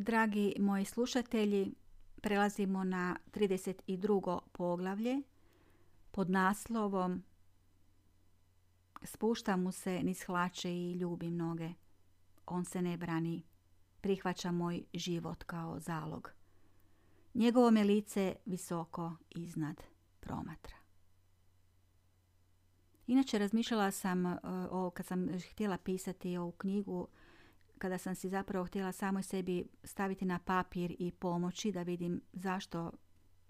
Dragi moji slušatelji, prelazimo na 32. poglavlje pod naslovom Spušta mu se niz hlače i ljubi mnoge. On se ne brani. Prihvaća moj život kao zalog. Njegovo me lice visoko iznad promatra. Inače, razmišljala sam o, kad sam htjela pisati ovu knjigu, kada sam si zapravo htjela samoj sebi staviti na papir i pomoći da vidim zašto,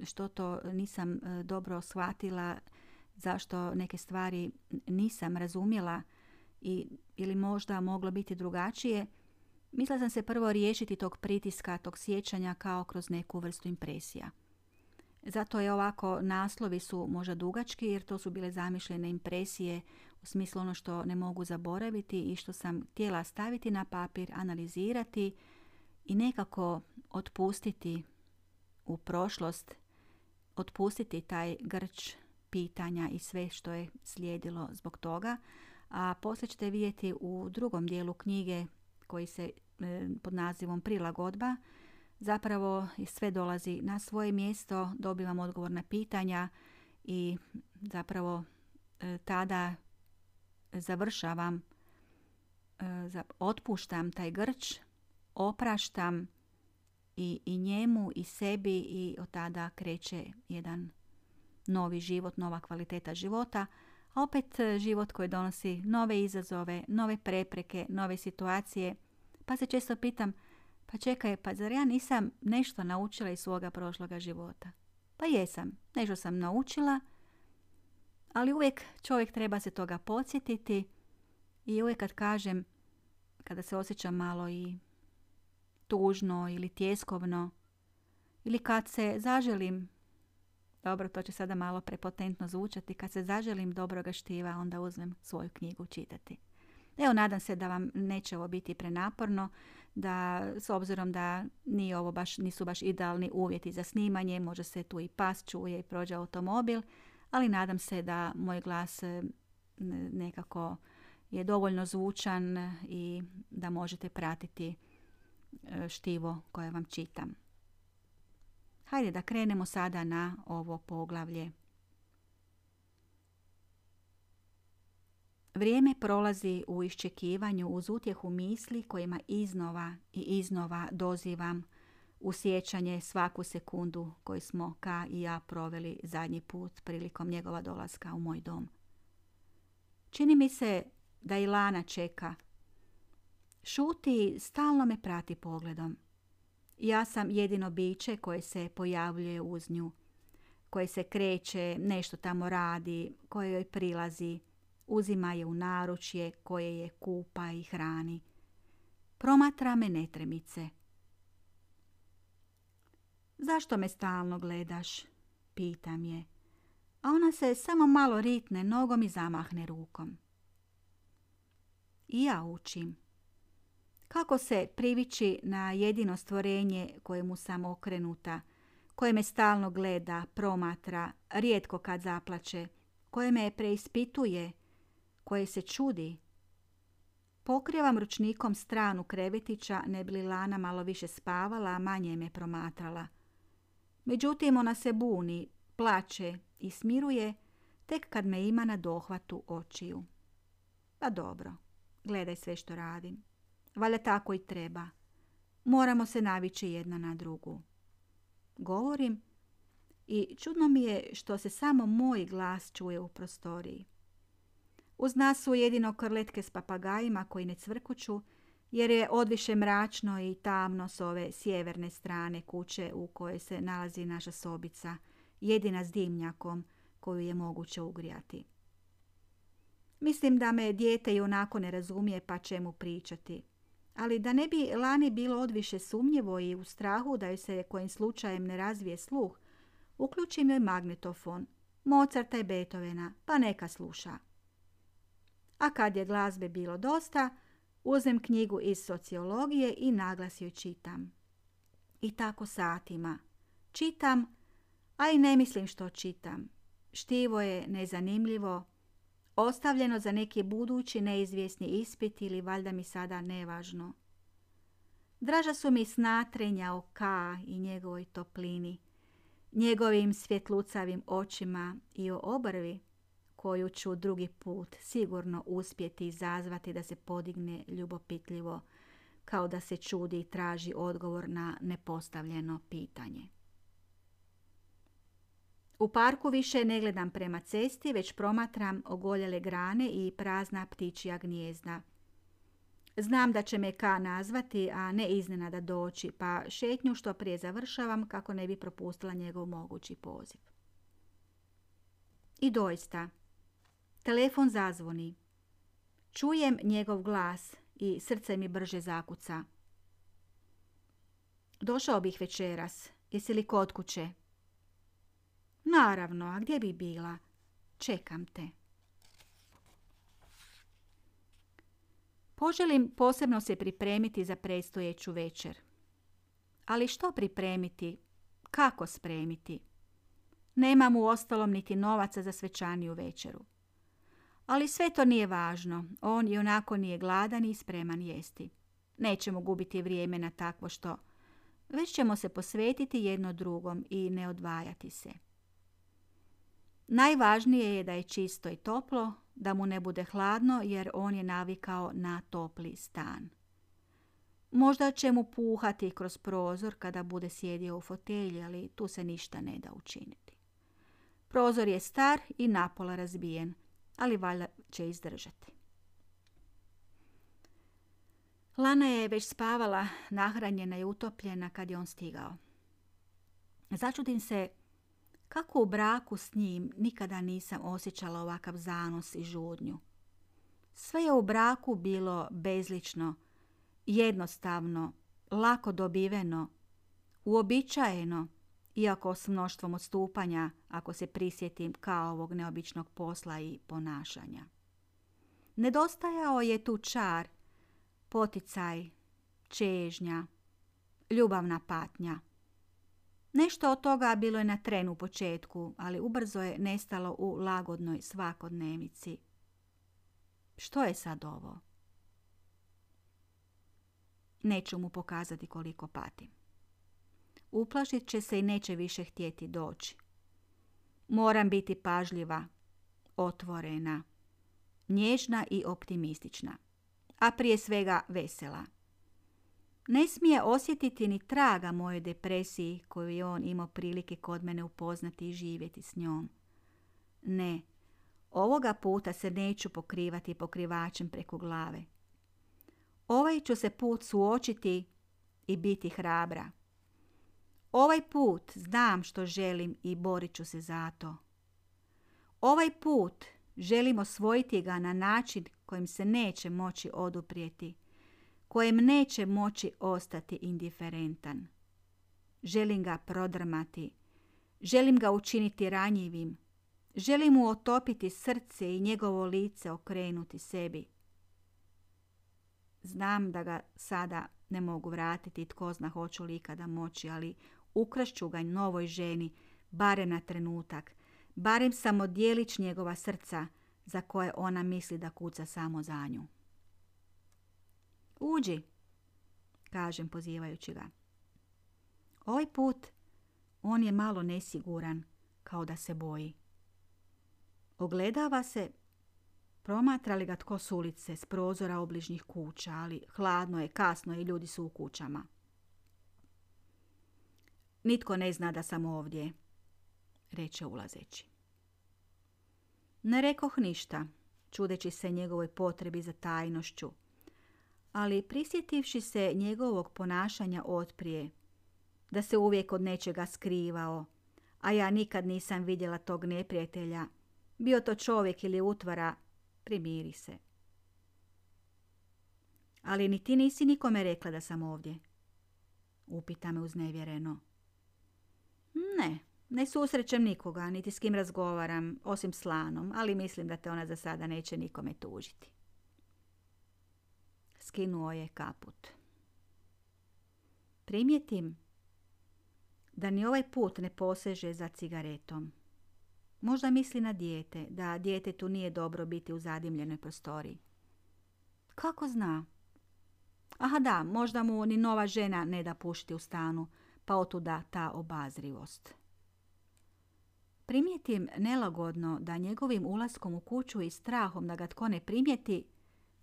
što to nisam e, dobro shvatila, zašto neke stvari nisam razumjela i, ili možda moglo biti drugačije, mislila sam se prvo riješiti tog pritiska, tog sjećanja kao kroz neku vrstu impresija. Zato je ovako, naslovi su možda dugački jer to su bile zamišljene impresije u smislu ono što ne mogu zaboraviti i što sam htjela staviti na papir, analizirati i nekako otpustiti u prošlost, otpustiti taj grč pitanja i sve što je slijedilo zbog toga. A poslije ćete vidjeti u drugom dijelu knjige koji se e, pod nazivom prilagodba zapravo sve dolazi na svoje mjesto, dobivam odgovor na pitanja i zapravo e, tada završavam, e, otpuštam taj grč, opraštam i, i njemu i sebi i od tada kreće jedan novi život, nova kvaliteta života, a opet život koji donosi nove izazove, nove prepreke, nove situacije, pa se često pitam, pa čekaj, pa zar ja nisam nešto naučila iz svoga prošloga života? Pa jesam, nešto sam naučila, ali uvijek čovjek treba se toga podsjetiti i uvijek kad kažem, kada se osjećam malo i tužno ili tjeskovno, ili kad se zaželim, dobro, to će sada malo prepotentno zvučati, kad se zaželim dobroga štiva, onda uzmem svoju knjigu čitati. Evo, nadam se da vam neće ovo biti prenaporno, da s obzirom da nije ovo baš, nisu baš idealni uvjeti za snimanje, može se tu i pas čuje i prođe automobil, ali nadam se da moj glas e, nekako je dovoljno zvučan i da možete pratiti e, štivo koje vam čitam. Hajde da krenemo sada na ovo poglavlje. Vrijeme prolazi u iščekivanju uz utjehu misli kojima iznova i iznova dozivam u svaku sekundu koju smo Ka i ja proveli zadnji put prilikom njegova dolaska u moj dom. Čini mi se da i Lana čeka. Šuti stalno me prati pogledom. Ja sam jedino biće koje se pojavljuje uz nju, koje se kreće, nešto tamo radi, koje joj prilazi, uzima je u naručje, koje je kupa i hrani. Promatra me netremice – Zašto me stalno gledaš? Pitam je. A ona se samo malo ritne nogom i zamahne rukom. I ja učim. Kako se privići na jedino stvorenje kojemu sam okrenuta, koje me stalno gleda, promatra, rijetko kad zaplače, koje me preispituje, koje se čudi. Pokrivam ručnikom stranu krevetića, ne bi Lana malo više spavala, a manje me promatrala – Međutim, ona se buni, plače i smiruje tek kad me ima na dohvatu očiju. Pa dobro, gledaj sve što radim. Valjda tako i treba. Moramo se navići jedna na drugu. Govorim i čudno mi je što se samo moj glas čuje u prostoriji. Uz nas su jedino krletke s papagajima koji ne cvrkuću jer je odviše mračno i tamno s ove sjeverne strane kuće u kojoj se nalazi naša sobica, jedina s dimnjakom koju je moguće ugrijati. Mislim da me dijete i onako ne razumije pa čemu pričati. Ali da ne bi Lani bilo odviše sumnjivo i u strahu da joj se kojim slučajem ne razvije sluh, uključim joj magnetofon, Mozarta i Beethovena, pa neka sluša. A kad je glazbe bilo dosta, Uzem knjigu iz sociologije i naglas joj čitam. I tako satima. Čitam, a i ne mislim što čitam. Štivo je nezanimljivo, ostavljeno za neki budući neizvjesni ispit ili valjda mi sada nevažno. Draža su mi snatrenja o K i njegovoj toplini, njegovim svjetlucavim očima i o obrvi koju ću drugi put sigurno uspjeti izazvati da se podigne ljubopitljivo, kao da se čudi i traži odgovor na nepostavljeno pitanje. U parku više ne gledam prema cesti, već promatram ogoljele grane i prazna ptičija gnjezda. Znam da će me K nazvati, a ne iznenada doći, pa šetnju što prije završavam kako ne bi propustila njegov mogući poziv. I doista, telefon zazvoni. Čujem njegov glas i srce mi brže zakuca. Došao bih večeras. Jesi li kod kuće? Naravno, a gdje bi bila? Čekam te. Poželim posebno se pripremiti za predstojeću večer. Ali što pripremiti? Kako spremiti? Nemam u ostalom niti novaca za svečaniju večeru. Ali sve to nije važno. On i onako nije gladan i spreman jesti. Nećemo gubiti vrijeme na takvo što. Već ćemo se posvetiti jedno drugom i ne odvajati se. Najvažnije je da je čisto i toplo, da mu ne bude hladno jer on je navikao na topli stan. Možda će mu puhati kroz prozor kada bude sjedio u fotelji, ali tu se ništa ne da učiniti. Prozor je star i napola razbijen, ali valjda će izdržati. Lana je već spavala, nahranjena i utopljena kad je on stigao. Začudim se kako u braku s njim nikada nisam osjećala ovakav zanos i žudnju. Sve je u braku bilo bezlično, jednostavno, lako dobiveno, uobičajeno, iako s mnoštvom odstupanja, ako se prisjetim kao ovog neobičnog posla i ponašanja. Nedostajao je tu čar, poticaj, čežnja, ljubavna patnja. Nešto od toga bilo je na trenu u početku, ali ubrzo je nestalo u lagodnoj svakodnevici. Što je sad ovo? Neću mu pokazati koliko patim. Uplašit će se i neće više htjeti doći. Moram biti pažljiva, otvorena, nježna i optimistična, a prije svega vesela. Ne smije osjetiti ni traga moje depresiji koju je on imao prilike kod mene upoznati i živjeti s njom. Ne, ovoga puta se neću pokrivati pokrivačem preko glave. Ovaj ću se put suočiti i biti hrabra. Ovaj put znam što želim i borit ću se za to. Ovaj put želim osvojiti ga na način kojim se neće moći oduprijeti kojem neće moći ostati indiferentan. Želim ga prodrmati, želim ga učiniti ranjivim, želim mu otopiti srce i njegovo lice okrenuti sebi. Znam da ga sada ne mogu vratiti, tko zna hoću li ikada moći, ali ukrašću ga novoj ženi, barem na trenutak, barem samo dijelić njegova srca za koje ona misli da kuca samo za nju. Uđi, kažem pozivajući ga. Ovaj put on je malo nesiguran, kao da se boji. Ogledava se, promatra li ga tko s ulice, s prozora obližnjih kuća, ali hladno je, kasno i ljudi su u kućama. Nitko ne zna da sam ovdje, reče ulazeći. Ne rekoh ništa, čudeći se njegovoj potrebi za tajnošću, ali prisjetivši se njegovog ponašanja otprije, da se uvijek od nečega skrivao, a ja nikad nisam vidjela tog neprijatelja, bio to čovjek ili utvara, primiri se. Ali ni ti nisi nikome rekla da sam ovdje. Upita me uznevjereno. Ne, ne susrećem nikoga, niti s kim razgovaram, osim slanom, ali mislim da te ona za sada neće nikome tužiti. Skinuo je kaput. Primjetim da ni ovaj put ne poseže za cigaretom. Možda misli na dijete, da djetetu nije dobro biti u zadimljenoj prostoriji. Kako zna? Aha da, možda mu ni nova žena ne da pušiti u stanu, pa otuda ta obazrivost. Primijetim nelagodno da njegovim ulaskom u kuću i strahom da ga tko ne primijeti,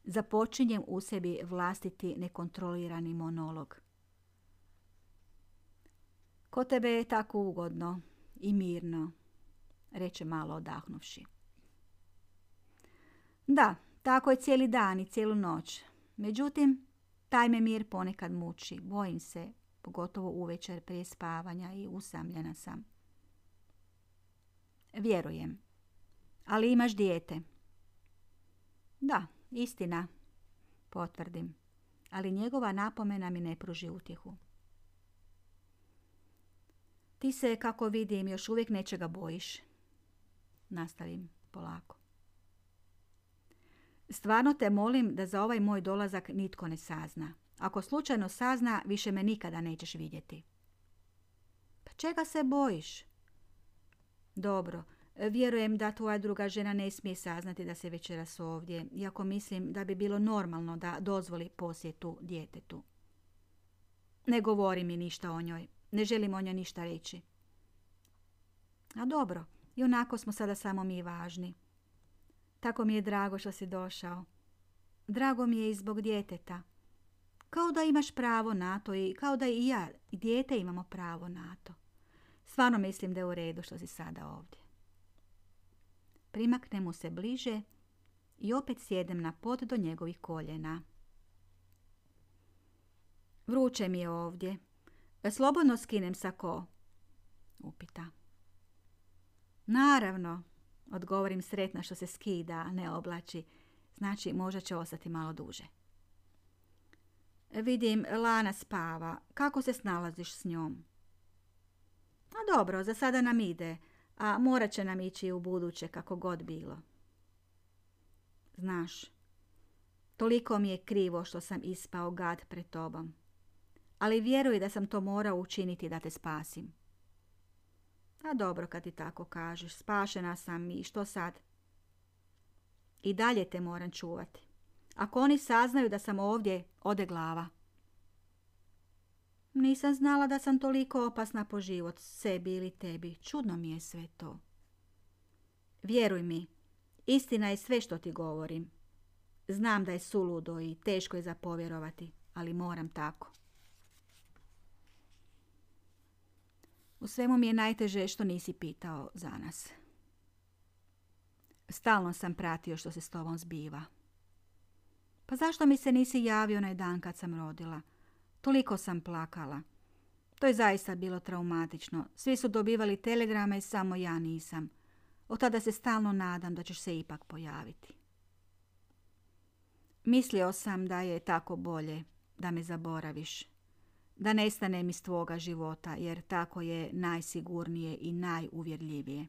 započinjem u sebi vlastiti nekontrolirani monolog. Ko tebe je tako ugodno i mirno, reče malo odahnuvši. Da, tako je cijeli dan i cijelu noć. Međutim, taj me mir ponekad muči. Bojim se, pogotovo uvečer prije spavanja i usamljena sam. Vjerujem. Ali imaš dijete. Da, istina, potvrdim. Ali njegova napomena mi ne pruži utjehu. Ti se, kako vidim, još uvijek nečega bojiš. Nastavim polako. Stvarno te molim da za ovaj moj dolazak nitko ne sazna. Ako slučajno sazna, više me nikada nećeš vidjeti. Pa čega se bojiš? Dobro, vjerujem da tvoja druga žena ne smije saznati da se večeras ovdje, iako mislim da bi bilo normalno da dozvoli posjetu djetetu. Ne govori mi ništa o njoj. Ne želim o njoj ništa reći. A dobro, i onako smo sada samo mi važni. Tako mi je drago što si došao. Drago mi je i zbog djeteta. Kao da imaš pravo na to i kao da i ja i dijete imamo pravo na to. Stvarno mislim da je u redu što si sada ovdje. Primaknem mu se bliže i opet sjedem na pod do njegovih koljena. Vruće mi je ovdje. Slobodno skinem sako? Upita. Naravno, odgovorim sretna što se skida, ne oblači. Znači, možda će ostati malo duže. Vidim, Lana spava. Kako se snalaziš s njom? A dobro, za sada nam ide, a morat će nam ići u buduće kako god bilo. Znaš, toliko mi je krivo što sam ispao gad pred tobom ali vjeruj da sam to morao učiniti da te spasim. A dobro kad ti tako kažeš, spašena sam i što sad? I dalje te moram čuvati. Ako oni saznaju da sam ovdje, ode glava. Nisam znala da sam toliko opasna po život, sebi ili tebi. Čudno mi je sve to. Vjeruj mi, istina je sve što ti govorim. Znam da je suludo i teško je zapovjerovati, ali moram tako. U svemu mi je najteže što nisi pitao za nas. Stalno sam pratio što se s tobom zbiva. Pa zašto mi se nisi javio onaj dan kad sam rodila? Toliko sam plakala. To je zaista bilo traumatično. Svi su dobivali telegrame i samo ja nisam. Od tada se stalno nadam da ćeš se ipak pojaviti. Mislio sam da je tako bolje da me zaboraviš da nestanem iz tvoga života, jer tako je najsigurnije i najuvjerljivije.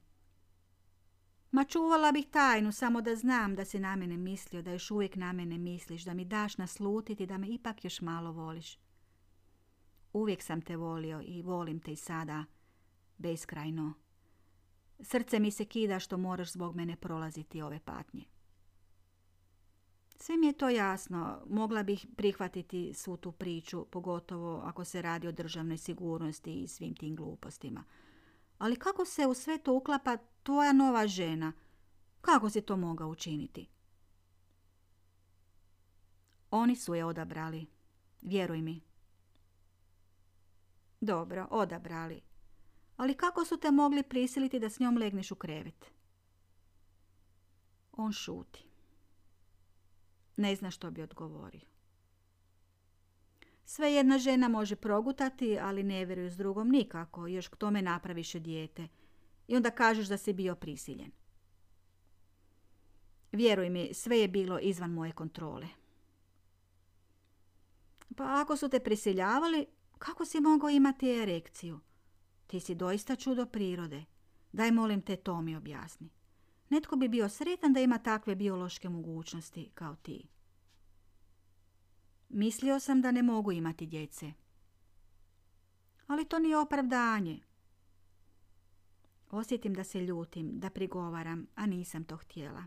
Ma čuvala bih tajnu, samo da znam da si na mene mislio, da još uvijek na mene misliš, da mi daš naslutiti, da me ipak još malo voliš. Uvijek sam te volio i volim te i sada, beskrajno. Srce mi se kida što moraš zbog mene prolaziti ove patnje. Sve mi je to jasno. Mogla bih prihvatiti svu tu priču, pogotovo ako se radi o državnoj sigurnosti i svim tim glupostima. Ali kako se u sve to uklapa tvoja nova žena? Kako si to mogao učiniti? Oni su je odabrali. Vjeruj mi. Dobro, odabrali. Ali kako su te mogli prisiliti da s njom legneš u krevet? On šuti. Ne zna što bi odgovorio. Sve jedna žena može progutati, ali ne vjeruje s drugom nikako, još k tome napraviš dijete. I onda kažeš da si bio prisiljen. Vjeruj mi, sve je bilo izvan moje kontrole. Pa ako su te prisiljavali, kako si mogao imati erekciju? Ti si doista čudo prirode. Daj molim te to mi objasni. Netko bi bio sretan da ima takve biološke mogućnosti kao ti. Mislio sam da ne mogu imati djece. Ali to nije opravdanje. Osjetim da se ljutim, da prigovaram, a nisam to htjela.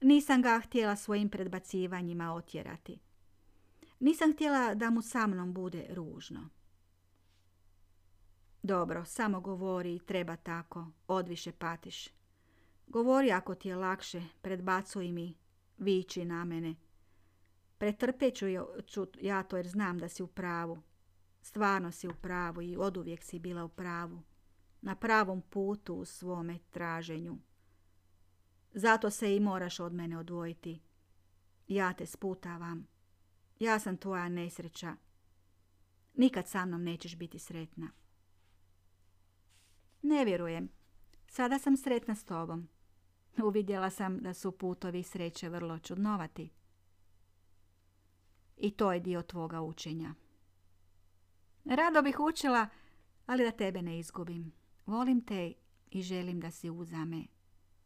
Nisam ga htjela svojim predbacivanjima otjerati. Nisam htjela da mu sa mnom bude ružno. Dobro, samo govori, treba tako, odviše patiš. Govori ako ti je lakše, predbacuj mi, viči na mene. Pretrpjet ću ja to jer znam da si u pravu. Stvarno si u pravu i oduvijek si bila u pravu. Na pravom putu u svome traženju. Zato se i moraš od mene odvojiti. Ja te sputavam. Ja sam tvoja nesreća. Nikad sa mnom nećeš biti sretna. Ne vjerujem. Sada sam sretna s tobom. Uvidjela sam da su putovi sreće vrlo čudnovati. I to je dio tvoga učenja. Rado bih učila, ali da tebe ne izgubim. Volim te i želim da si uzame,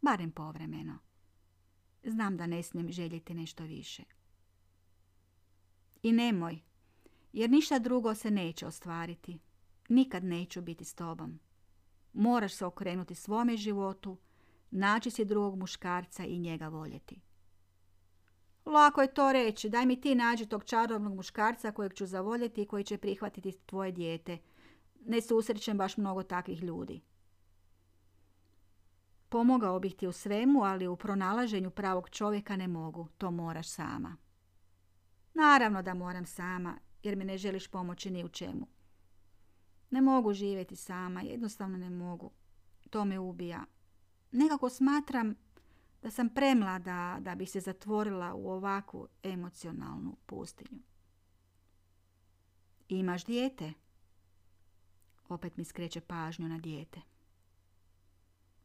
barem povremeno. Znam da ne smijem željeti nešto više. I nemoj, jer ništa drugo se neće ostvariti. Nikad neću biti s tobom. Moraš se okrenuti svome životu, naći si drugog muškarca i njega voljeti. Lako je to reći, daj mi ti nađi tog čarobnog muškarca kojeg ću zavoljeti i koji će prihvatiti tvoje dijete. Ne susrećem baš mnogo takvih ljudi. Pomogao bih ti u svemu, ali u pronalaženju pravog čovjeka ne mogu. To moraš sama. Naravno da moram sama, jer mi ne želiš pomoći ni u čemu. Ne mogu živjeti sama, jednostavno ne mogu. To me ubija. Nekako smatram da sam premlada da bi se zatvorila u ovakvu emocionalnu pustinju. Imaš dijete? Opet mi skreće pažnju na dijete.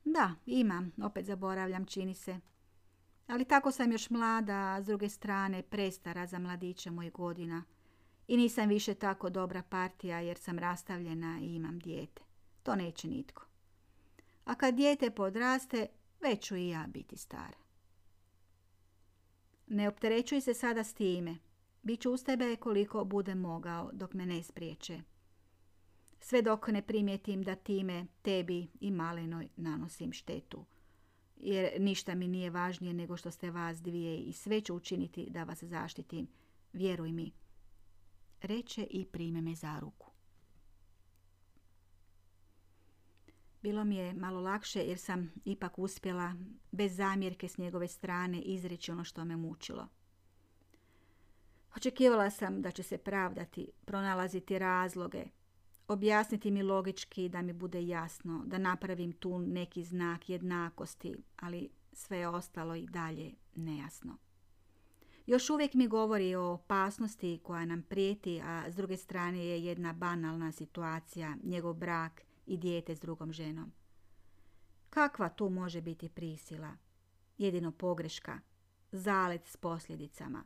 Da, imam, opet zaboravljam, čini se. Ali tako sam još mlada, a s druge strane prestara za mladiće mojih godina. I nisam više tako dobra partija jer sam rastavljena i imam dijete. To neće nitko. A kad dijete podraste, već ću i ja biti stara. Ne opterećuj se sada s time. Biću uz tebe koliko bude mogao dok me ne spriječe. Sve dok ne primijetim da time tebi i malenoj nanosim štetu. Jer ništa mi nije važnije nego što ste vas dvije i sve ću učiniti da vas zaštitim. Vjeruj mi. Reče i prime me za ruku. Bilo mi je malo lakše jer sam ipak uspjela bez zamjerke s njegove strane izreći ono što me mučilo. Očekivala sam da će se pravdati, pronalaziti razloge, objasniti mi logički da mi bude jasno, da napravim tu neki znak jednakosti, ali sve je ostalo i dalje nejasno. Još uvijek mi govori o opasnosti koja nam prijeti, a s druge strane je jedna banalna situacija, njegov brak i dijete s drugom ženom. Kakva tu može biti prisila? Jedino pogreška, zalet s posljedicama.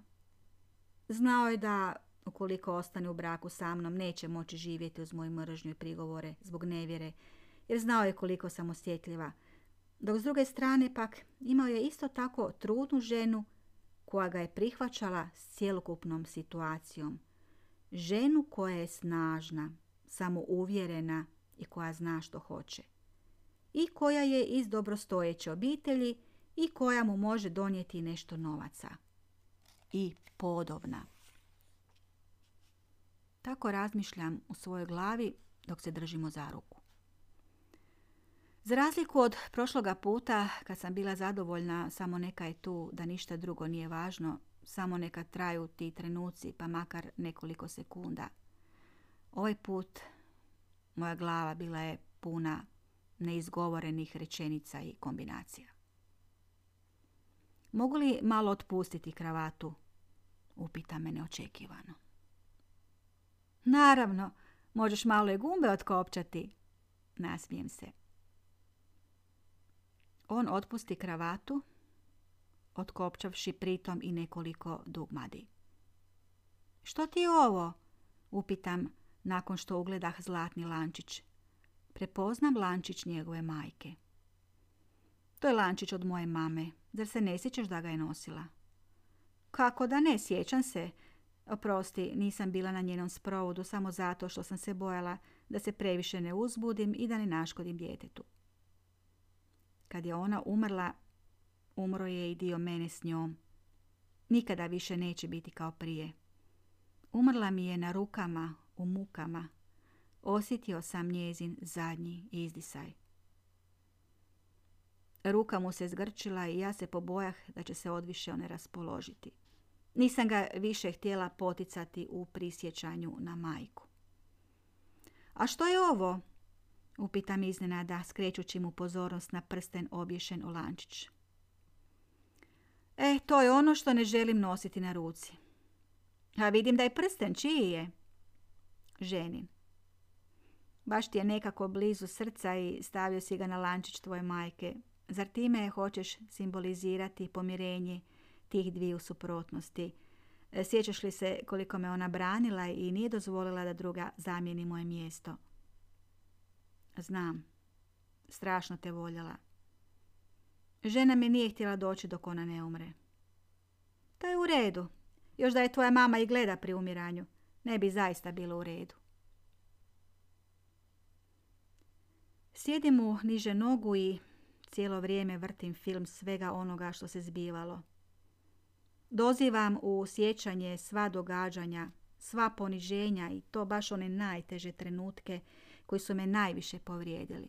Znao je da, ukoliko ostane u braku sa mnom, neće moći živjeti uz moju mržnju i prigovore zbog nevjere, jer znao je koliko sam osjetljiva. Dok s druge strane pak imao je isto tako trudnu ženu koja ga je prihvaćala s cjelokupnom situacijom. Ženu koja je snažna, samouvjerena i koja zna što hoće. I koja je iz dobrostojeće obitelji i koja mu može donijeti nešto novaca. I podobna. Tako razmišljam u svojoj glavi dok se držimo za ruku. Za razliku od prošloga puta, kad sam bila zadovoljna, samo neka je tu, da ništa drugo nije važno, samo neka traju ti trenuci, pa makar nekoliko sekunda. Ovaj put moja glava bila je puna neizgovorenih rečenica i kombinacija. Mogu li malo otpustiti kravatu? Upita me neočekivano. Naravno, možeš malo i gumbe otkopčati. Nasmijem se. On otpusti kravatu, otkopčavši pritom i nekoliko dugmadi. Što ti je ovo? Upitam nakon što ugledah zlatni lančić. Prepoznam lančić njegove majke. To je lančić od moje mame. Zar se ne sjećaš da ga je nosila? Kako da ne, sjećam se. Oprosti, nisam bila na njenom sprovodu samo zato što sam se bojala da se previše ne uzbudim i da ne naškodim djetetu. Kad je ona umrla, umro je i dio mene s njom. Nikada više neće biti kao prije. Umrla mi je na rukama, u mukama. Osjetio sam njezin zadnji izdisaj. Ruka mu se zgrčila i ja se pobojah da će se odviše one raspoložiti. Nisam ga više htjela poticati u prisjećanju na majku. A što je ovo? Upitam iznenada, skrećući mu pozornost na prsten obješen u lančić. E, to je ono što ne želim nositi na ruci. A vidim da je prsten, čiji je? Ženin. Baš ti je nekako blizu srca i stavio si ga na lančić tvoje majke. Zar time hoćeš simbolizirati pomirenje tih dviju suprotnosti? E, sjećaš li se koliko me ona branila i nije dozvolila da druga zamijeni moje mjesto? Znam. Strašno te voljela. Žena mi nije htjela doći dok ona ne umre. To je u redu. Još da je tvoja mama i gleda pri umiranju. Ne bi zaista bilo u redu. Sjedim mu niže nogu i cijelo vrijeme vrtim film svega onoga što se zbivalo. Dozivam u sjećanje sva događanja, sva poniženja i to baš one najteže trenutke koji su me najviše povrijedili.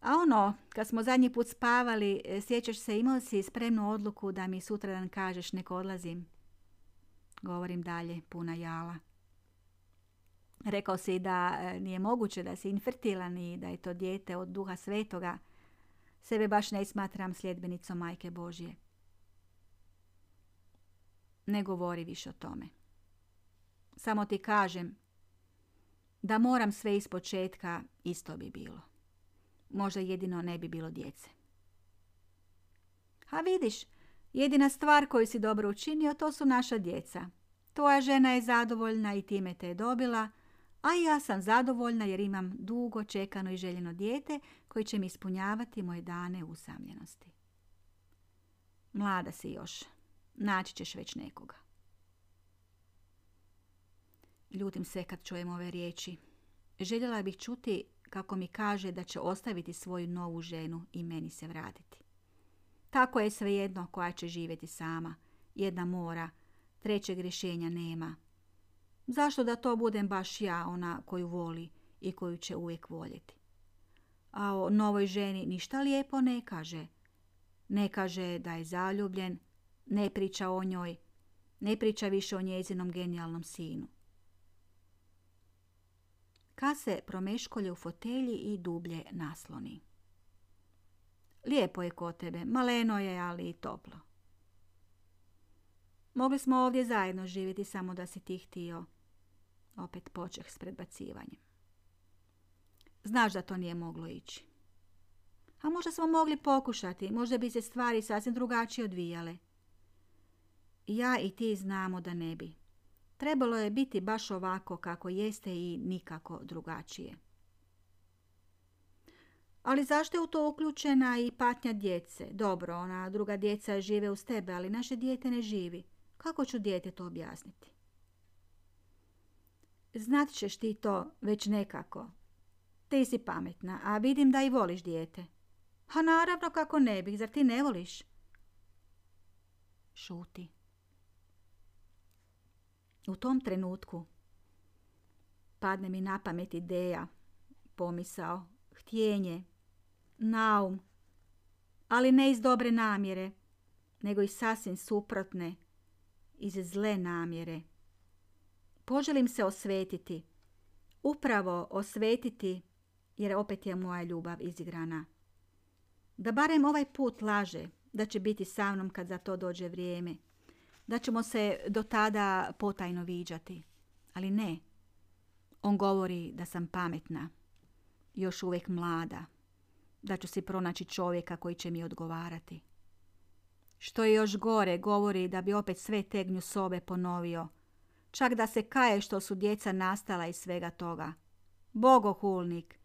A ono, kad smo zadnji put spavali, sjećaš se, imao si spremnu odluku da mi sutradan kažeš nek odlazim. Govorim dalje, puna jala. Rekao si da e, nije moguće da si infertilan i da je to dijete od duha svetoga. Sebe baš ne smatram sljedbenicom majke Božje. Ne govori više o tome. Samo ti kažem da moram sve iz početka, isto bi bilo. Možda jedino ne bi bilo djece. A vidiš, jedina stvar koju si dobro učinio, to su naša djeca. Tvoja žena je zadovoljna i time te je dobila, a ja sam zadovoljna jer imam dugo čekano i željeno dijete koji će mi ispunjavati moje dane usamljenosti. Mlada si još, naći ćeš već nekoga. Ljutim se kad čujem ove riječi. Željela bih čuti kako mi kaže da će ostaviti svoju novu ženu i meni se vratiti. Tako je svejedno koja će živjeti sama. Jedna mora, trećeg rješenja nema. Zašto da to budem baš ja, ona koju voli i koju će uvijek voljeti? A o novoj ženi ništa lijepo ne kaže. Ne kaže da je zaljubljen, ne priča o njoj, ne priča više o njezinom genijalnom sinu. Ka se promeškolje u fotelji i dublje nasloni. Lijepo je kod tebe, maleno je, ali i toplo. Mogli smo ovdje zajedno živjeti samo da si ti htio. Opet počeh s predbacivanjem. Znaš da to nije moglo ići. A možda smo mogli pokušati, možda bi se stvari sasvim drugačije odvijale. Ja i ti znamo da ne bi. Trebalo je biti baš ovako kako jeste i nikako drugačije. Ali zašto je u to uključena i patnja djece? Dobro, ona druga djeca žive uz tebe, ali naše dijete ne živi. Kako ću dijete to objasniti? Znat ćeš ti to već nekako. Ti si pametna, a vidim da i voliš dijete. A naravno kako ne bih, zar ti ne voliš? Šuti. U tom trenutku padne mi na pamet ideja, pomisao, htjenje, naum, ali ne iz dobre namjere, nego iz sasvim suprotne, iz zle namjere. Poželim se osvetiti, upravo osvetiti, jer opet je moja ljubav izigrana. Da barem ovaj put laže, da će biti sa mnom kad za to dođe vrijeme – da ćemo se do tada potajno viđati. Ali ne. On govori da sam pametna, još uvijek mlada, da ću si pronaći čovjeka koji će mi odgovarati. Što je još gore, govori da bi opet sve tegnju sobe ponovio. Čak da se kaje što su djeca nastala iz svega toga. Bogohulnik,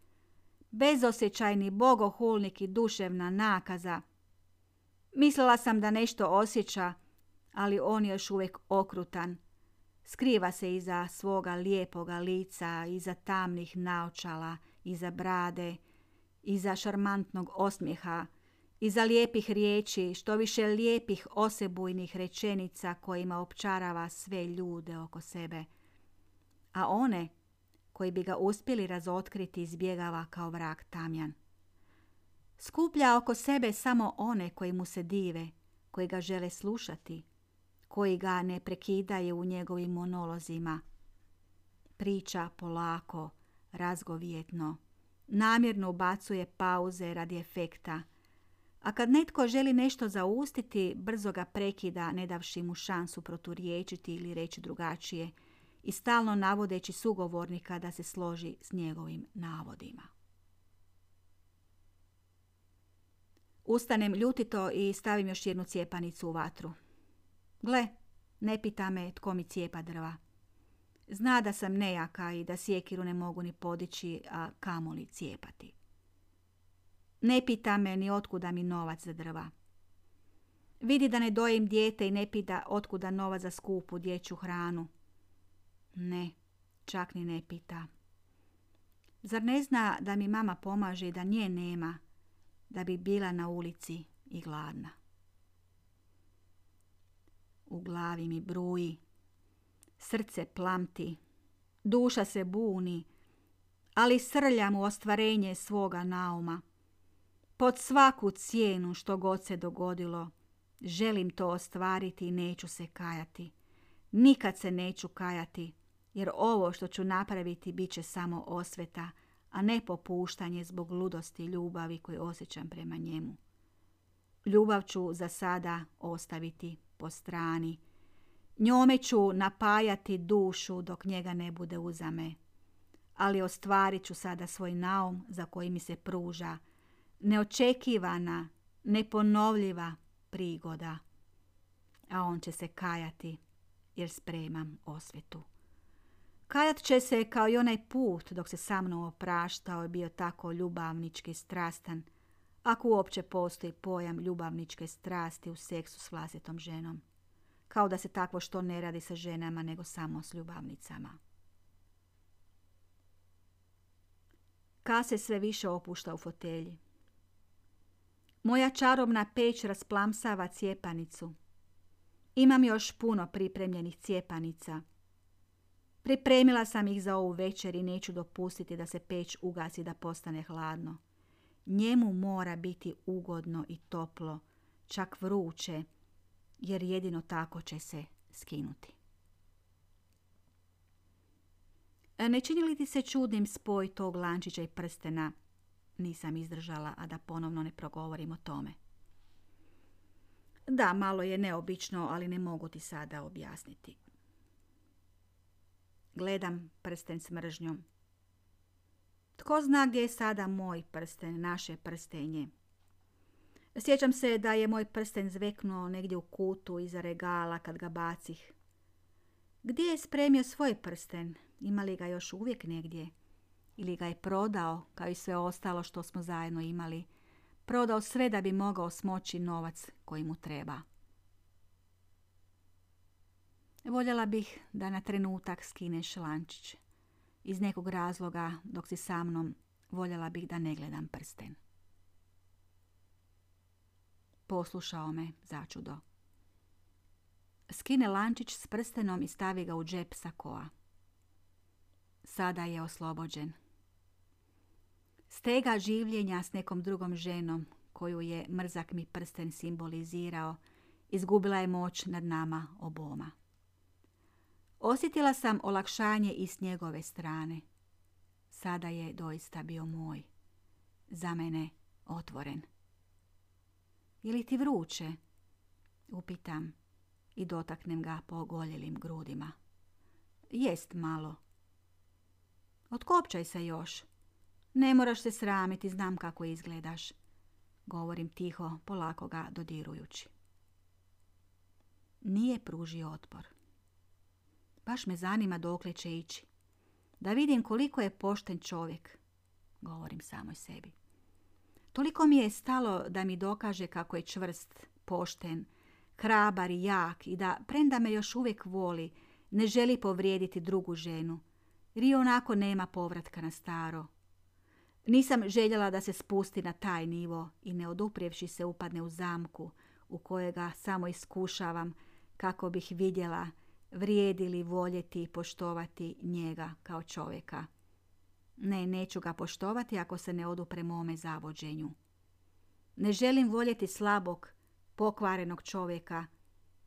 bezosjećajni bogohulnik i duševna nakaza. Mislila sam da nešto osjeća, ali on je još uvijek okrutan. Skriva se iza svoga lijepoga lica, iza tamnih naočala, iza brade, iza šarmantnog osmijeha, Iza lijepih riječi, što više lijepih osebujnih rečenica kojima opčarava sve ljude oko sebe. A one koji bi ga uspjeli razotkriti izbjegava kao vrak tamjan. Skuplja oko sebe samo one koji mu se dive, koji ga žele slušati, koji ga ne prekidaju u njegovim monolozima. Priča polako, razgovjetno, namjerno ubacuje pauze radi efekta, a kad netko želi nešto zaustiti, brzo ga prekida, ne davši mu šansu proturiječiti ili reći drugačije i stalno navodeći sugovornika da se složi s njegovim navodima. Ustanem ljutito i stavim još jednu cijepanicu u vatru. Gle, ne pita me tko mi cijepa drva. Zna da sam nejaka i da sjekiru ne mogu ni podići, a kamoli cijepati. Ne pita me ni otkuda mi novac za drva. Vidi da ne dojim dijete i ne pita otkuda novac za skupu dječju hranu. Ne, čak ni ne pita. Zar ne zna da mi mama pomaže i da nje nema, da bi bila na ulici i gladna? U glavi mi bruji, srce plamti, duša se buni, ali srljam u ostvarenje svoga nauma. Pod svaku cijenu što god se dogodilo, želim to ostvariti i neću se kajati. Nikad se neću kajati, jer ovo što ću napraviti bit će samo osveta, a ne popuštanje zbog ludosti ljubavi koju osjećam prema njemu. Ljubav ću za sada ostaviti po strani. Njome ću napajati dušu dok njega ne bude uzame. Ali ostvarit ću sada svoj naum za koji mi se pruža, neočekivana, neponovljiva prigoda. A on će se kajati jer spremam osvetu. Kajat će se kao i onaj put dok se sa mnom opraštao i bio tako ljubavnički strastan, ako uopće postoji pojam ljubavničke strasti u seksu s vlastitom ženom. Kao da se takvo što ne radi sa ženama nego samo s ljubavnicama. Ka se sve više opušta u fotelji. Moja čarobna peć rasplamsava cijepanicu. Imam još puno pripremljenih cijepanica. Pripremila sam ih za ovu večer i neću dopustiti da se peć ugasi da postane hladno. Njemu mora biti ugodno i toplo, čak vruće, jer jedino tako će se skinuti. Ne čini li ti se čudnim spoj tog lančića i prstena nisam izdržala, a da ponovno ne progovorim o tome. Da, malo je neobično, ali ne mogu ti sada objasniti. Gledam prsten s mržnjom. Tko zna gdje je sada moj prsten, naše prstenje? Sjećam se da je moj prsten zveknuo negdje u kutu iza regala kad ga bacih. Gdje je spremio svoj prsten? Ima li ga još uvijek negdje? ili ga je prodao, kao i sve ostalo što smo zajedno imali. Prodao sve da bi mogao smoći novac koji mu treba. Voljela bih da na trenutak skineš lančić. Iz nekog razloga, dok si sa mnom, voljela bih da ne gledam prsten. Poslušao me, začudo. Skine lančić s prstenom i stavi ga u džep sakoa. Sada je oslobođen stega življenja s nekom drugom ženom, koju je mrzak mi prsten simbolizirao, izgubila je moć nad nama oboma. Osjetila sam olakšanje i s njegove strane. Sada je doista bio moj. Za mene otvoren. Je li ti vruće? Upitam i dotaknem ga po ogoljelim grudima. Jest malo. Otkopčaj se još, ne moraš se sramiti, znam kako izgledaš. Govorim tiho, polako ga dodirujući. Nije pružio otpor. Baš me zanima dokle će ići. Da vidim koliko je pošten čovjek, govorim samoj sebi. Toliko mi je stalo da mi dokaže kako je čvrst, pošten, hrabar i jak i da, prenda me još uvijek voli, ne želi povrijediti drugu ženu, i onako nema povratka na staro, Nisam željela da se spusti na taj nivo i ne oduprijevši se upadne u zamku u kojega samo iskušavam kako bih vidjela vrijedi li voljeti i poštovati njega kao čovjeka. Ne, neću ga poštovati ako se ne odupre mome zavođenju. Ne želim voljeti slabog, pokvarenog čovjeka,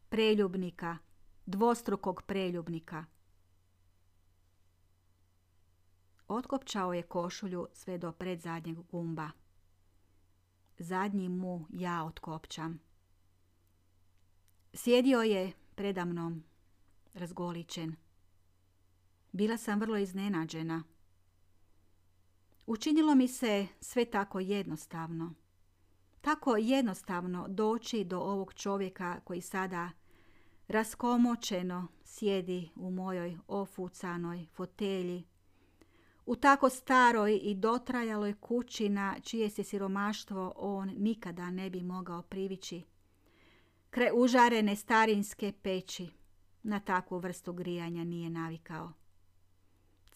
preljubnika, dvostrukog preljubnika. Otkopčao je košulju sve do predzadnjeg gumba. Zadnji mu ja otkopčam. Sjedio je predamnom, razgoličen. Bila sam vrlo iznenađena. Učinilo mi se sve tako jednostavno. Tako jednostavno doći do ovog čovjeka koji sada raskomoćeno sjedi u mojoj ofucanoj fotelji, u tako staroj i dotrajaloj kući na čije se siromaštvo on nikada ne bi mogao privići. Kre užarene starinske peći na takvu vrstu grijanja nije navikao.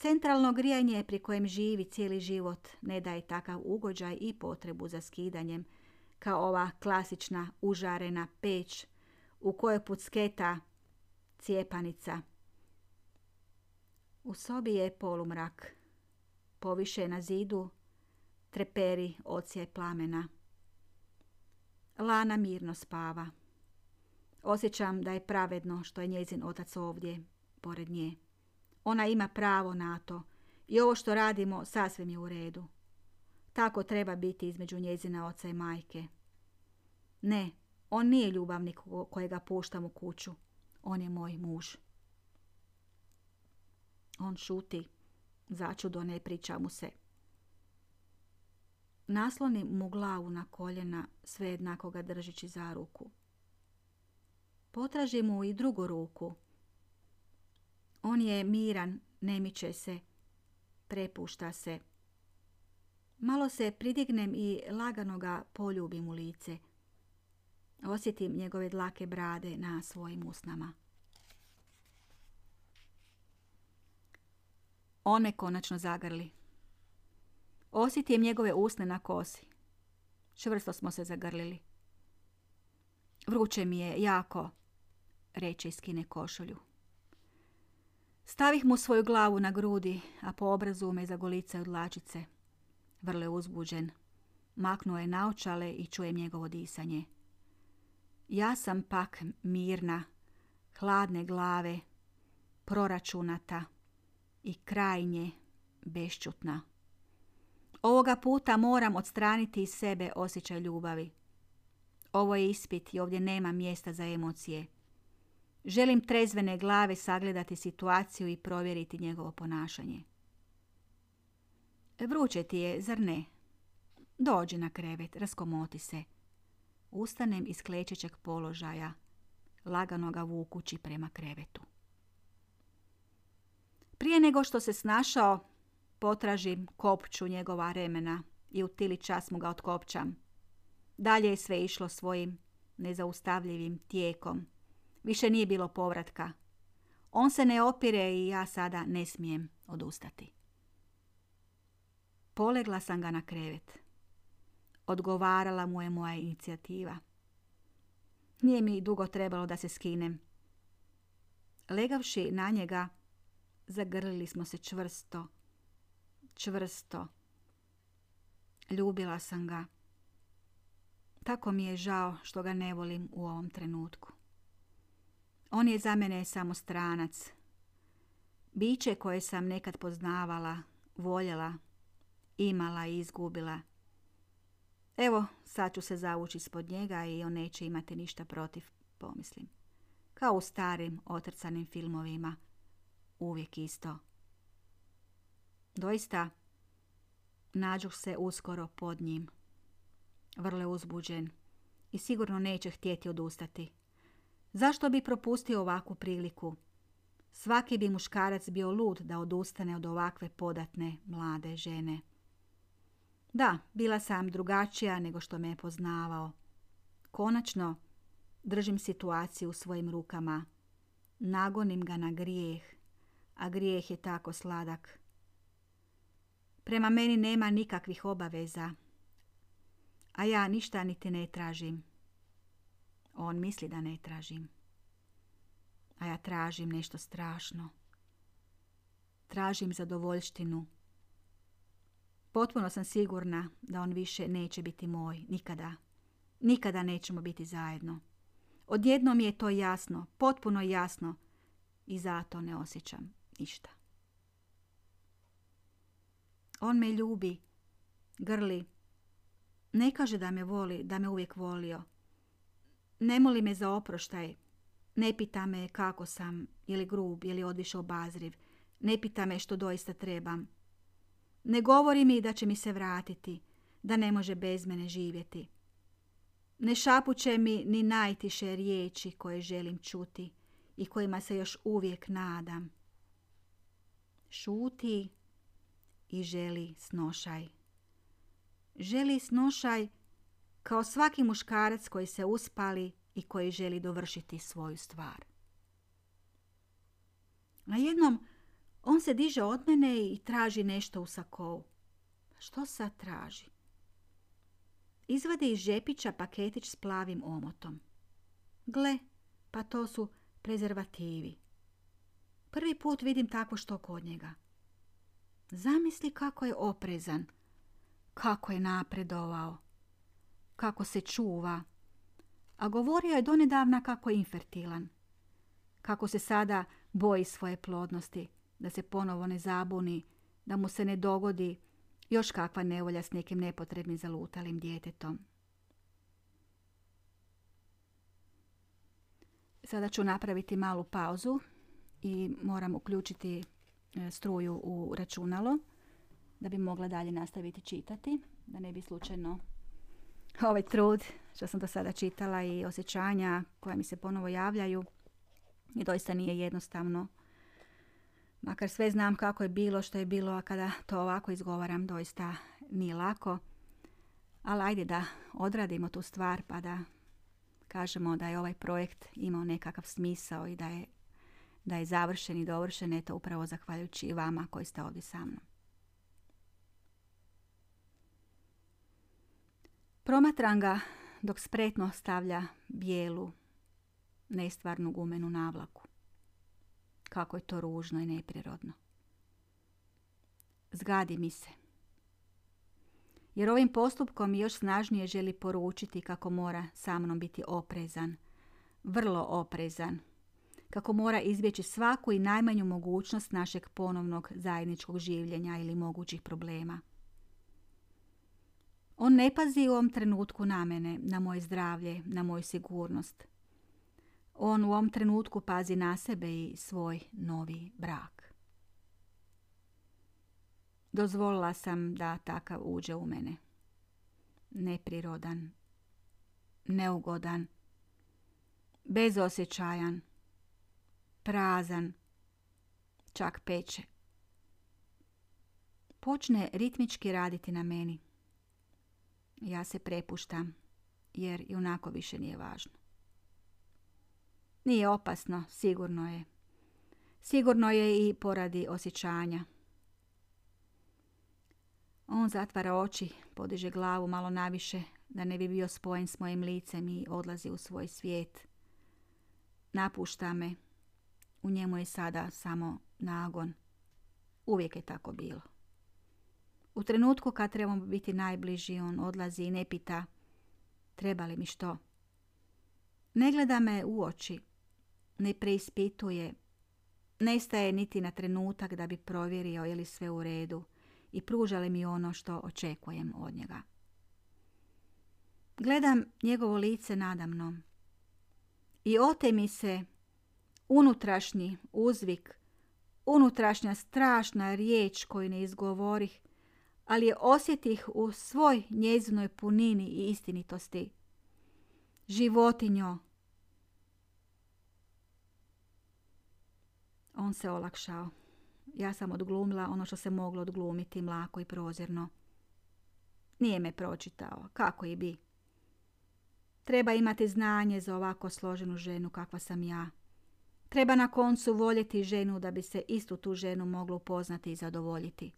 Centralno grijanje pri kojem živi cijeli život ne daje takav ugođaj i potrebu za skidanjem kao ova klasična užarena peć u kojoj pucketa cijepanica. U sobi je polumrak. Poviše na zidu treperi ocijaj plamena. Lana mirno spava. Osjećam da je pravedno što je njezin otac ovdje, pored nje. Ona ima pravo na to i ovo što radimo sasvim je u redu. Tako treba biti između njezina oca i majke. Ne, on nije ljubavnik kojega puštam u kuću. On je moj muž. On šuti. Začudo ne priča mu se. Naslonim mu glavu na koljena, sve jednako ga držići za ruku. Potraži mu i drugu ruku. On je miran, ne miče se, prepušta se. Malo se pridignem i lagano ga poljubim u lice. Osjetim njegove dlake brade na svojim usnama. On me konačno zagrli. Osjetim njegove usne na kosi. Čvrsto smo se zagrlili. Vruće mi je jako, reče i skine košulju. Stavih mu svoju glavu na grudi, a po obrazu me zagolica od lačice. Vrlo je uzbuđen. Maknuo je naočale i čujem njegovo disanje. Ja sam pak mirna, hladne glave, proračunata i krajnje bešćutna. Ovoga puta moram odstraniti iz sebe osjećaj ljubavi. Ovo je ispit i ovdje nema mjesta za emocije. Želim trezvene glave sagledati situaciju i provjeriti njegovo ponašanje. Vruće ti je, zar ne? Dođi na krevet, raskomoti se. Ustanem iz klečećeg položaja, lagano ga vukući prema krevetu. Prije nego što se snašao, potražim kopču njegova remena i u tili čas mu ga otkopčam. Dalje je sve išlo svojim nezaustavljivim tijekom. Više nije bilo povratka. On se ne opire i ja sada ne smijem odustati. Polegla sam ga na krevet. Odgovarala mu je moja inicijativa. Nije mi dugo trebalo da se skinem. Legavši na njega, zagrlili smo se čvrsto, čvrsto. Ljubila sam ga. Tako mi je žao što ga ne volim u ovom trenutku. On je za mene samo stranac. Biće koje sam nekad poznavala, voljela, imala i izgubila. Evo, sad ću se zavući ispod njega i on neće imati ništa protiv, pomislim. Kao u starim, otrcanim filmovima. Uvijek isto. Doista, nađuh se uskoro pod njim. Vrlo uzbuđen i sigurno neće htjeti odustati. Zašto bi propustio ovakvu priliku? Svaki bi muškarac bio lud da odustane od ovakve podatne mlade žene. Da, bila sam drugačija nego što me je poznavao. Konačno, držim situaciju u svojim rukama. Nagonim ga na grijeh, a grijeh je tako sladak. Prema meni nema nikakvih obaveza. A ja ništa niti ne tražim. On misli da ne tražim. A ja tražim nešto strašno. Tražim zadovoljštinu. Potpuno sam sigurna da on više neće biti moj. Nikada. Nikada nećemo biti zajedno. Odjednom je to jasno. Potpuno jasno. I zato ne osjećam ništa. On me ljubi, grli. Ne kaže da me voli, da me uvijek volio. Ne moli me za oproštaj. Ne pita me kako sam, ili grub, ili odviše obazriv. Ne pita me što doista trebam. Ne govori mi da će mi se vratiti, da ne može bez mene živjeti. Ne šapuće mi ni najtiše riječi koje želim čuti i kojima se još uvijek nadam. Šuti i želi snošaj. Želi snošaj kao svaki muškarac koji se uspali i koji želi dovršiti svoju stvar. Na jednom on se diže od mene i traži nešto u sakovu. Što sad traži? Izvadi iz žepića paketić s plavim omotom. Gle, pa to su prezervativi. Prvi put vidim tako što kod njega. Zamisli kako je oprezan, kako je napredovao, kako se čuva. A govorio je donedavna kako je infertilan, kako se sada boji svoje plodnosti, da se ponovo ne zabuni, da mu se ne dogodi još kakva nevolja s nekim nepotrebnim zalutalim djetetom. Sada ću napraviti malu pauzu i moram uključiti e, struju u računalo da bi mogla dalje nastaviti čitati, da ne bi slučajno ovaj trud što sam do sada čitala i osjećanja koja mi se ponovo javljaju i doista nije jednostavno Makar sve znam kako je bilo, što je bilo, a kada to ovako izgovaram, doista nije lako. Ali ajde da odradimo tu stvar pa da kažemo da je ovaj projekt imao nekakav smisao i da je, da je završen i dovršen, eto upravo zahvaljujući i vama koji ste ovdje sa mnom. Promatram ga dok spretno stavlja bijelu, nestvarnu gumenu navlaku. Kako je to ružno i neprirodno. Zgadi mi se. Jer ovim postupkom još snažnije želi poručiti kako mora sa mnom biti oprezan. Vrlo oprezan. Kako mora izbjeći svaku i najmanju mogućnost našeg ponovnog zajedničkog življenja ili mogućih problema. On ne pazi u ovom trenutku na mene, na moje zdravlje, na moju sigurnost. On u ovom trenutku pazi na sebe i svoj novi brak. Dozvolila sam da takav uđe u mene. Neprirodan, neugodan, bezosjećajan, prazan, čak peče. Počne ritmički raditi na meni. Ja se prepuštam, jer i onako više nije važno. Nije opasno, sigurno je. Sigurno je i poradi osjećanja. On zatvara oči, podiže glavu malo naviše, da ne bi bio spojen s mojim licem i odlazi u svoj svijet. Napušta me. U njemu je sada samo nagon. Uvijek je tako bilo. U trenutku kad trebamo biti najbliži, on odlazi i ne pita treba li mi što. Ne gleda me u oči, ne preispituje, nestaje niti na trenutak da bi provjerio je li sve u redu i pruža li mi ono što očekujem od njega. Gledam njegovo lice nadamnom i ote mi se unutrašnji uzvik, unutrašnja strašna riječ koju ne izgovorih, ali je osjetih u svoj njezinoj punini i istinitosti. Životinjo, On se olakšao. Ja sam odglumila ono što se moglo odglumiti mlako i prozirno. Nije me pročitao, kako i bi. Treba imati znanje za ovako složenu ženu kakva sam ja. Treba na koncu voljeti ženu da bi se istu tu ženu moglo upoznati i zadovoljiti.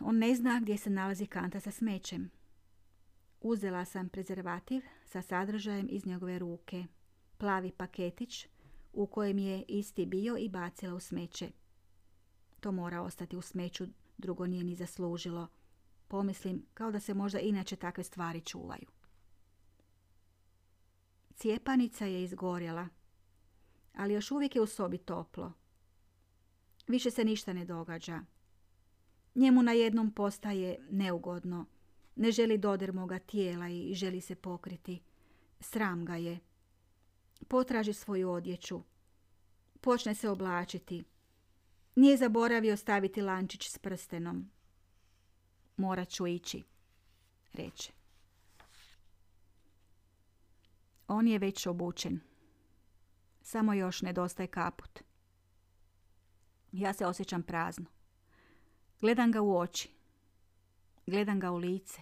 On ne zna gdje se nalazi kanta sa smećem. Uzela sam prezervativ sa sadržajem iz njegove ruke. Plavi paketić u kojem je isti bio i bacila u smeće. To mora ostati u smeću, drugo nije ni zaslužilo. Pomislim kao da se možda inače takve stvari čuvaju. Cijepanica je izgorjela, ali još uvijek je u sobi toplo. Više se ništa ne događa. Njemu na jednom postaje neugodno. Ne želi dodir moga tijela i želi se pokriti. Sram ga je. Potraži svoju odjeću. Počne se oblačiti. Nije zaboravio staviti lančić s prstenom. Morat ću ići, reče. On je već obučen. Samo još nedostaje kaput. Ja se osjećam prazno. Gledam ga u oči. Gledam ga u lice.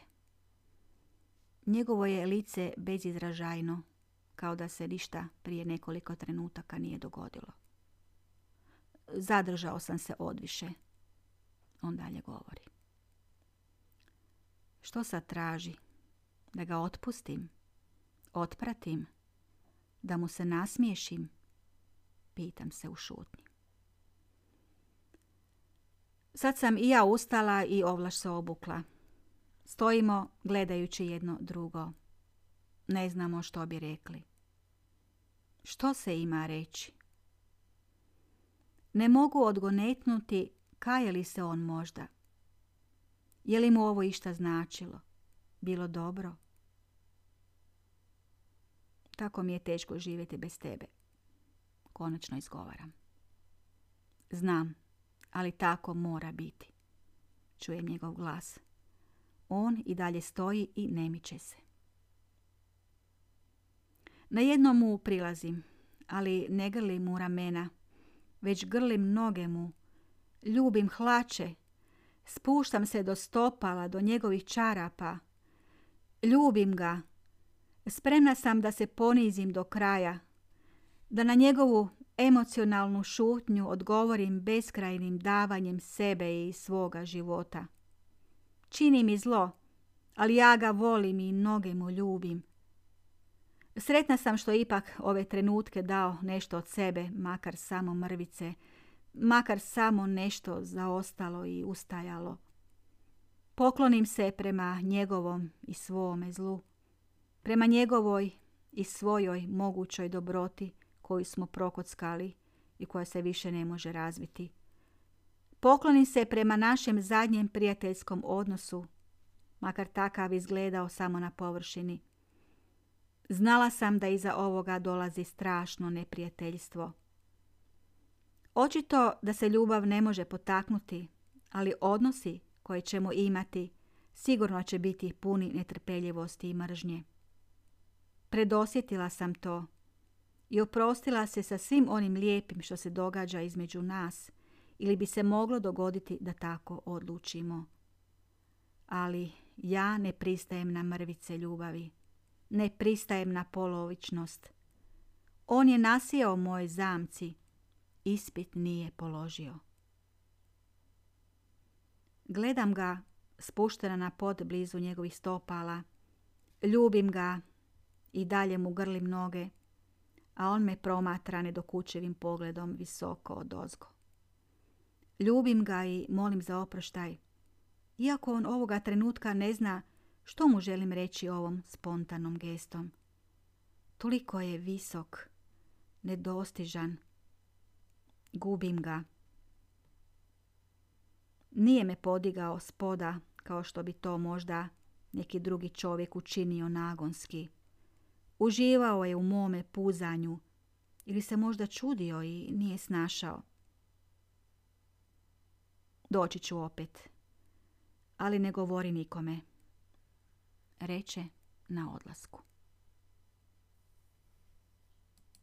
Njegovo je lice bezizražajno, kao da se ništa prije nekoliko trenutaka nije dogodilo. Zadržao sam se odviše. On dalje govori. Što sad traži? Da ga otpustim? Otpratim? Da mu se nasmiješim? Pitam se u šutnji. Sad sam i ja ustala i ovlaš se obukla. Stojimo gledajući jedno drugo. Ne znamo što bi rekli. Što se ima reći? Ne mogu odgonetnuti kaje li se on možda. Je li mu ovo išta značilo? Bilo dobro? Tako mi je teško živjeti bez tebe. Konačno izgovaram. Znam, ali tako mora biti. Čujem njegov glas. On i dalje stoji i ne miče se. Na jednom mu prilazim, ali ne grlim mu ramena, već grlim noge mu. Ljubim hlače, spuštam se do stopala, do njegovih čarapa. Ljubim ga. Spremna sam da se ponizim do kraja, da na njegovu emocionalnu šutnju odgovorim beskrajnim davanjem sebe i svoga života. Čini mi zlo, ali ja ga volim i noge mu ljubim. Sretna sam što ipak ove trenutke dao nešto od sebe, makar samo mrvice, makar samo nešto zaostalo i ustajalo. Poklonim se prema njegovom i svome zlu, prema njegovoj i svojoj mogućoj dobroti koju smo prokockali i koja se više ne može razviti. Poklonim se prema našem zadnjem prijateljskom odnosu, makar takav izgledao samo na površini. Znala sam da iza ovoga dolazi strašno neprijateljstvo. Očito da se ljubav ne može potaknuti, ali odnosi koje ćemo imati sigurno će biti puni netrpeljivosti i mržnje. Predosjetila sam to i oprostila se sa svim onim lijepim što se događa između nas ili bi se moglo dogoditi da tako odlučimo. Ali ja ne pristajem na mrvice ljubavi. Ne pristajem na polovičnost. On je nasijao moje zamci. Ispit nije položio. Gledam ga spuštena na pod blizu njegovih stopala. Ljubim ga i dalje mu grlim noge a on me promatra nedokučevim pogledom visoko od ozgo. Ljubim ga i molim za oproštaj, iako on ovoga trenutka ne zna što mu želim reći ovom spontanom gestom. Toliko je visok, nedostižan. Gubim ga. Nije me podigao spoda kao što bi to možda neki drugi čovjek učinio nagonski. Uživao je u mome puzanju ili se možda čudio i nije snašao. Doći ću opet, ali ne govori nikome, reče na odlasku.